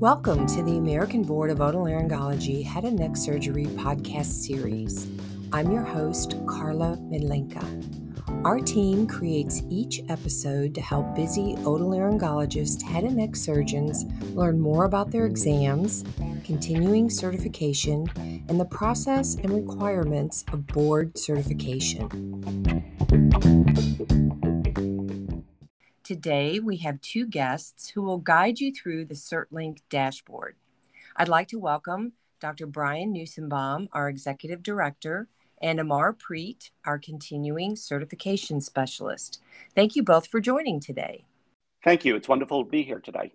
Welcome to the American Board of Otolaryngology Head and Neck Surgery podcast series. I'm your host, Carla Midlenka. Our team creates each episode to help busy otolaryngologist head and neck surgeons learn more about their exams, continuing certification, and the process and requirements of board certification. Today, we have two guests who will guide you through the CertLink dashboard. I'd like to welcome Dr. Brian Nussenbaum, our Executive Director, and Amar Preet, our Continuing Certification Specialist. Thank you both for joining today. Thank you. It's wonderful to be here today.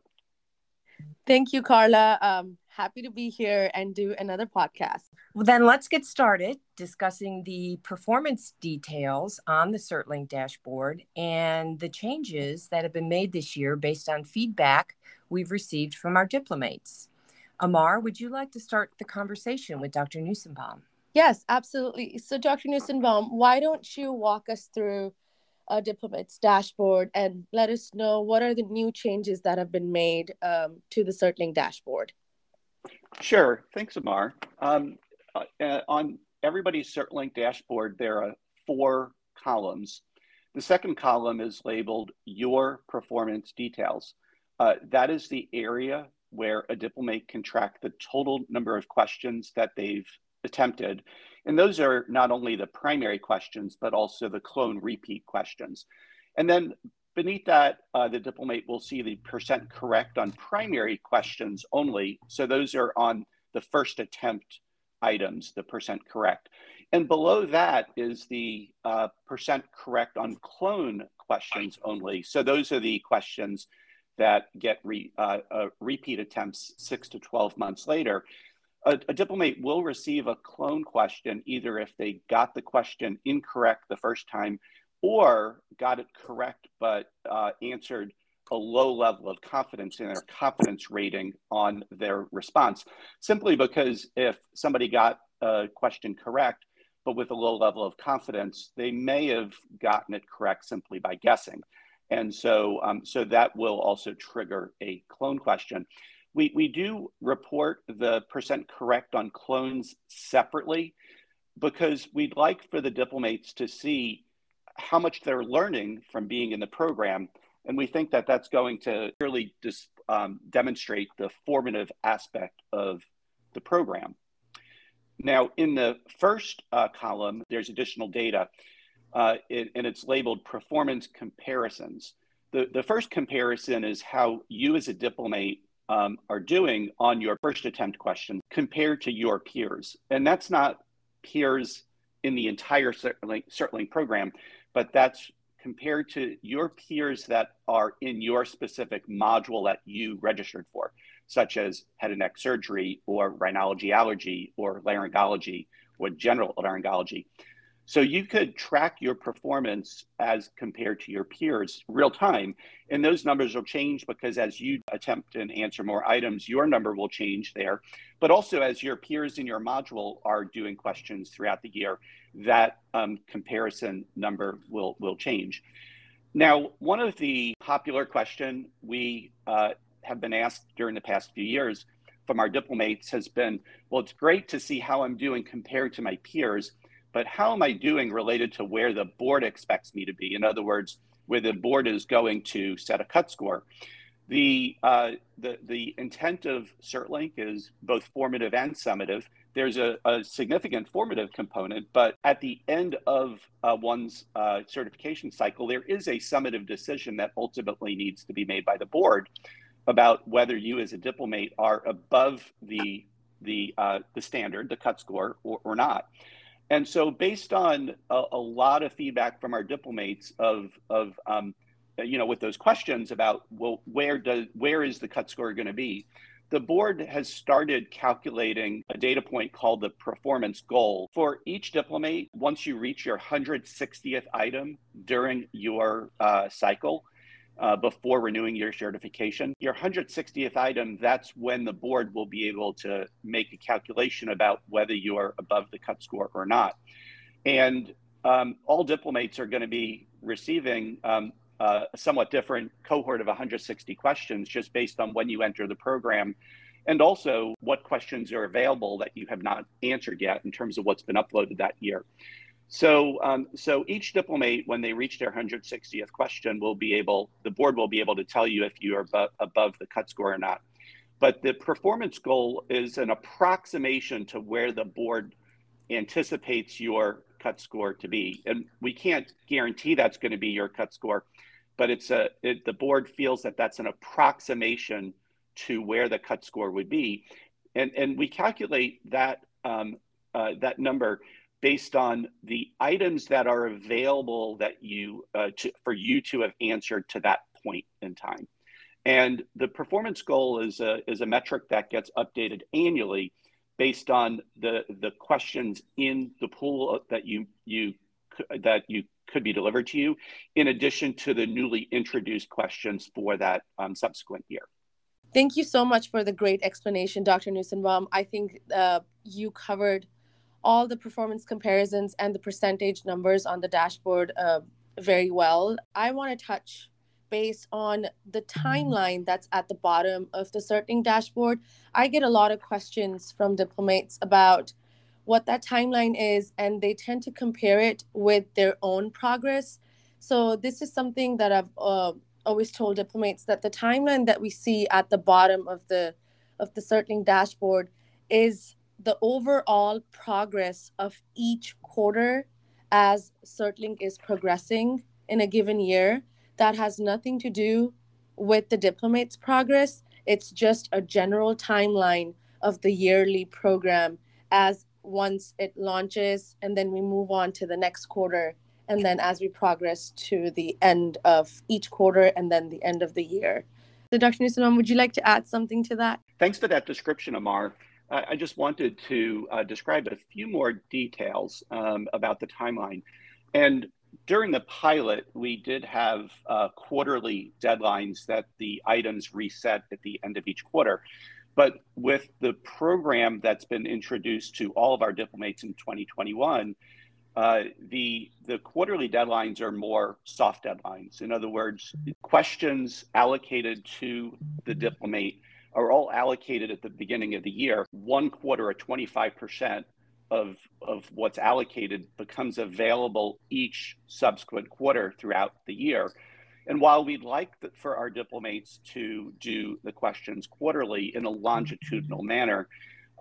Thank you, Carla. Um, happy to be here and do another podcast. Well, then let's get started discussing the performance details on the CertLink dashboard and the changes that have been made this year based on feedback we've received from our diplomates. Amar, would you like to start the conversation with Dr. Nussenbaum? Yes, absolutely. So, Dr. Nussenbaum, why don't you walk us through a diplomat's dashboard and let us know what are the new changes that have been made um, to the CertLink dashboard? Sure. Thanks, Amar. Um, uh, on everybody's CertLink dashboard, there are four columns. The second column is labeled Your Performance Details. Uh, that is the area where a diplomate can track the total number of questions that they've attempted. And those are not only the primary questions, but also the clone repeat questions. And then beneath that, uh, the diplomate will see the percent correct on primary questions only. So those are on the first attempt items, the percent correct. And below that is the uh, percent correct on clone questions only. So those are the questions that get re, uh, uh, repeat attempts six to 12 months later. A, a, diplomate will receive a clone question either if they got the question incorrect the first time or got it correct but uh, answered a low level of confidence in their confidence rating on their response, simply because if somebody got a question correct, but with a low level of confidence, they may have gotten it correct simply by guessing. And so, um, so that will also trigger a clone question. We, we do report the percent correct on clones separately because we'd like for the diplomates to see how much they're learning from being in the program and we think that that's going to really dis, um, demonstrate the formative aspect of the program. Now, in the first uh, column, there's additional data, uh, it, and it's labeled performance comparisons. The, the first comparison is how you as a diplomate um, are doing on your first attempt question compared to your peers. And that's not peers in the entire CertLink program, but that's compared to your peers that are in your specific module that you registered for, such as head and neck surgery or rhinology allergy or laryngology or general laryngology. So you could track your performance as compared to your peers real time. And those numbers will change because as you attempt and answer more items, your number will change there. But also as your peers in your module are doing questions throughout the year, that um, comparison number will, will change. Now, one of the popular question we uh, have been asked during the past few years from our diplomates has been, well, it's great to see how I'm doing compared to my peers, but how am I doing related to where the board expects me to be? In other words, where the board is going to set a cut score. The, uh, the, the intent of CertLink is both formative and summative there's a, a, significant formative component, but at the end of uh, one's uh, certification cycle, there is a summative decision that ultimately needs to be made by the board about whether you as a diplomate are above the the uh, the standard, the cut score, or, or not. And so, based on a, a, lot of feedback from our diplomates of of um, you know with those questions about well, where does where is the cut score going to be? The board has started calculating a data point called the performance goal. For each diplomate, once you reach your 160th item during your uh, cycle, uh, before renewing your certification. Your 160th item, that's when the board will be able to make a calculation about whether you are above the cut score or not. And um, all diplomates are going to be receiving um, a somewhat different cohort of 160 questions just based on when you enter the program and also what questions are available that you have not answered yet in terms of what's been uploaded that year. So, um, so each diplomate, when they reach their 160th question, will be able, the board will be able to tell you if you are above the cut score or not. But the performance goal is an approximation to where the board anticipates your cut score to be. And we can't guarantee that's going to be your cut score, but it's a, it, the board feels that that's an approximation to where the cut score would be. And, and we calculate that, um, uh, that number based on the items that are available that you, uh, to, for you to have answered to that point in time. And the performance goal is a, is a metric that gets updated annually based on the, the questions in the pool that you, you, that you could be delivered to you, in addition to the newly introduced questions for that um, subsequent year. Thank you so much for the great explanation, Dr. Nussenbaum. I think uh, you covered all the performance comparisons and the percentage numbers on the dashboard uh, very well. I want to touch base on the timeline that's at the bottom of the CertLink dashboard. I get a lot of questions from diplomates about what that timeline is, and they tend to compare it with their own progress. So, this is something that I've uh, always told diplomates that the timeline that we see at the bottom of the of the CertLink dashboard is the overall progress of each quarter as CertLink is progressing in a given year. That has nothing to do with the diplomate's progress. It's just a general timeline of the yearly program as once it launches and then we move on to the next quarter and then as we progress to the end of each quarter and then the end of the year. So, Dr. Nussenbaum, would you like to add something to that? Thanks for that description, Amar. I just wanted to uh, describe a few more details um, about the timeline. And during the pilot, we did have uh, quarterly deadlines that the items reset at the end of each quarter. But with the program that's been introduced to all of our diplomates in 2021, uh, the the quarterly deadlines are more soft deadlines. In other words, questions allocated to the diplomate are all allocated at the beginning of the year. One quarter or 25% of, of what's allocated becomes available each subsequent quarter throughout the year. And while we'd like for our diplomates to do the questions quarterly in a longitudinal manner,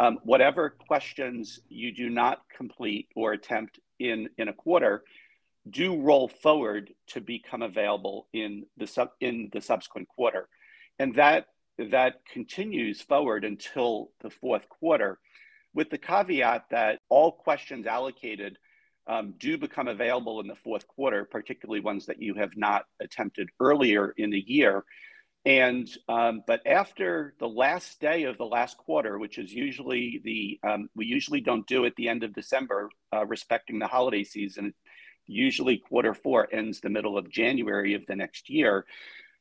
um, whatever questions you do not complete or attempt in, in a quarter do roll forward to become available in the sub in the subsequent quarter. And that that continues forward until the fourth quarter, with the caveat that all questions allocated um, do become available in the fourth quarter, particularly ones that you have not attempted earlier in the year. And um, but after the last day of the last quarter, which is usually the um, we usually don't do at the end of December, uh, respecting the holiday season. Usually, quarter four ends the middle of January of the next year.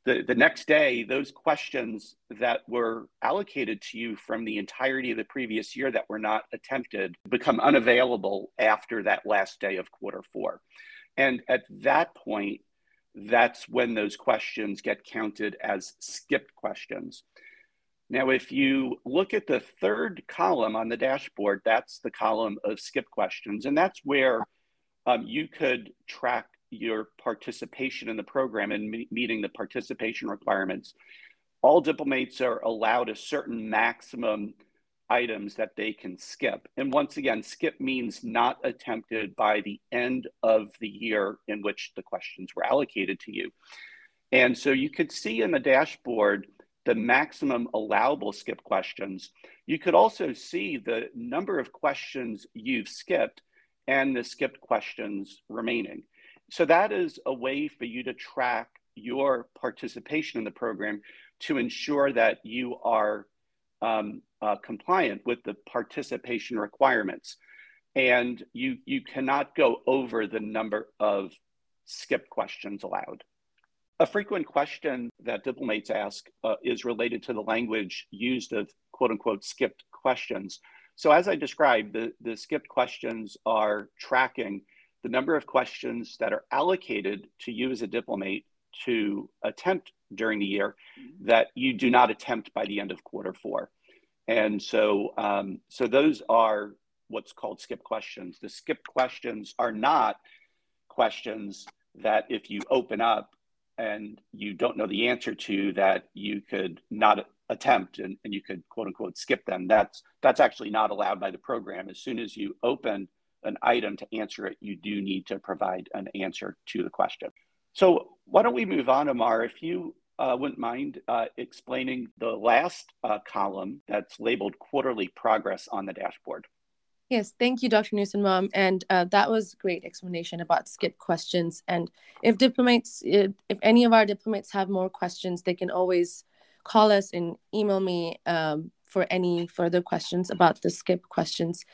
The, the next day, those questions that were allocated to you from the entirety of the previous year that were not attempted become unavailable after that last day of quarter four. And at that point, that's when those questions get counted as skipped questions. Now, if you look at the third column on the dashboard, that's the column of skip questions, and that's where um, you could track your participation in the program and me meeting the participation requirements. All diplomates are allowed a certain maximum items that they can skip. And once again, skip means not attempted by the end of the year in which the questions were allocated to you. And so you could see in the dashboard the maximum allowable skip questions. You could also see the number of questions you've skipped and the skipped questions remaining. So that is a way for you to track your participation in the program to ensure that you are um, uh, compliant with the participation requirements. And you, you cannot go over the number of skip questions allowed. A frequent question that diplomates ask uh, is related to the language used of quote unquote skipped questions. So, as I described, the, the skipped questions are tracking the number of questions that are allocated to you as a diplomate to attempt during the year that you do not attempt by the end of quarter four. And so, um, so those are what's called skip questions. The skip questions are not questions that if you open up and you don't know the answer to that you could not attempt and, and you could quote unquote skip them. That's that's actually not allowed by the program. As soon as you open an item to answer it, you do need to provide an answer to the question. So why don't we move on, Amar? If you uh, wouldn't mind uh, explaining the last uh, column that's labeled quarterly progress on the dashboard. Yes, thank you, Dr. Nussenbaum. And uh, that was great explanation about skip questions. And if diplomates, if, any of our diplomates have more questions, they can always call us and email me um, for any further questions about the skip questions.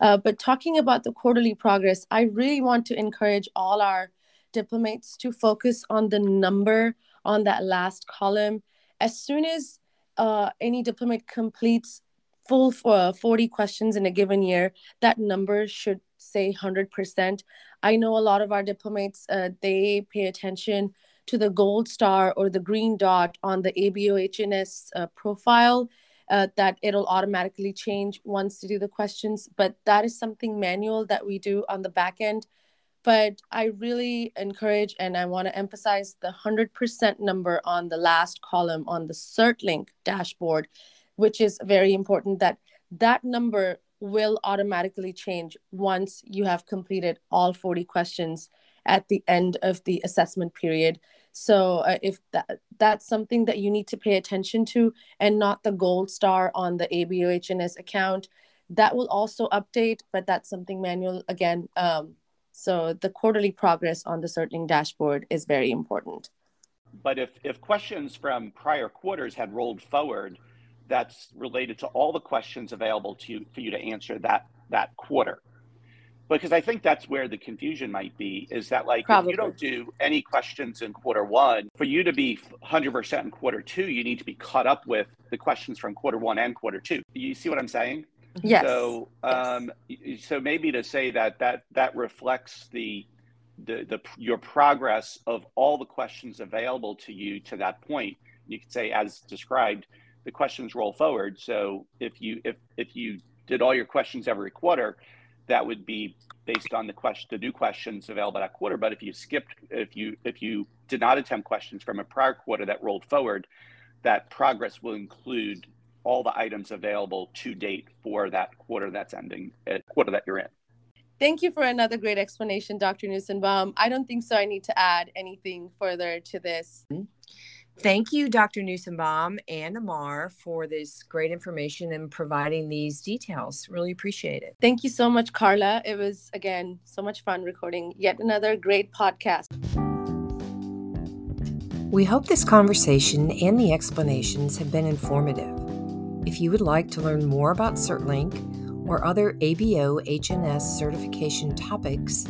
Uh, but talking about the quarterly progress, I really want to encourage all our diplomates to focus on the number on that last column. As soon as uh, any diplomat completes full uh, 40 questions in a given year, that number should say 100%. I know a lot of our diplomates, uh, they pay attention to the gold star or the green dot on the ABOHNS uh, profile uh, that it'll automatically change once you do the questions. But that is something manual that we do on the back end. But I really encourage and I want to emphasize the 100% number on the last column on the CertLink dashboard, which is very important that that number will automatically change once you have completed all 40 questions at the end of the assessment period. So uh, if that that's something that you need to pay attention to and not the gold star on the ABOHNS account, that will also update, but that's something manual again. Um, so the quarterly progress on the CertLink dashboard is very important. But if, if questions from prior quarters had rolled forward, that's related to all the questions available to you for you to answer that that quarter because I think that's where the confusion might be is that like Probably. if you don't do any questions in quarter one, for you to be 100% in quarter two, you need to be caught up with the questions from quarter one and quarter two. You see what I'm saying? Yes. So, um, yes. so maybe to say that that that reflects the, the the your progress of all the questions available to you to that point. You could say, as described, the questions roll forward. So if you if if you did all your questions every quarter, that would be based on the question, the new questions available that quarter. But if you skipped, if you if you did not attempt questions from a prior quarter that rolled forward, that progress will include all the items available to date for that quarter that's ending, uh, quarter that you're in. Thank you for another great explanation, Dr. Nussenbaum. I don't think so. I need to add anything further to this. Thank you, Dr. Nussenbaum and Amar, for this great information and providing these details. Really appreciate it. Thank you so much, Carla. It was, again, so much fun recording yet another great podcast. We hope this conversation and the explanations have been informative. If you would like to learn more about CertLink or other ABO HNS certification topics,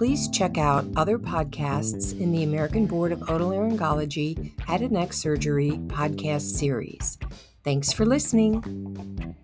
please check out other podcasts in the American Board of Otolaryngology Head and Neck Surgery podcast series. Thanks for listening.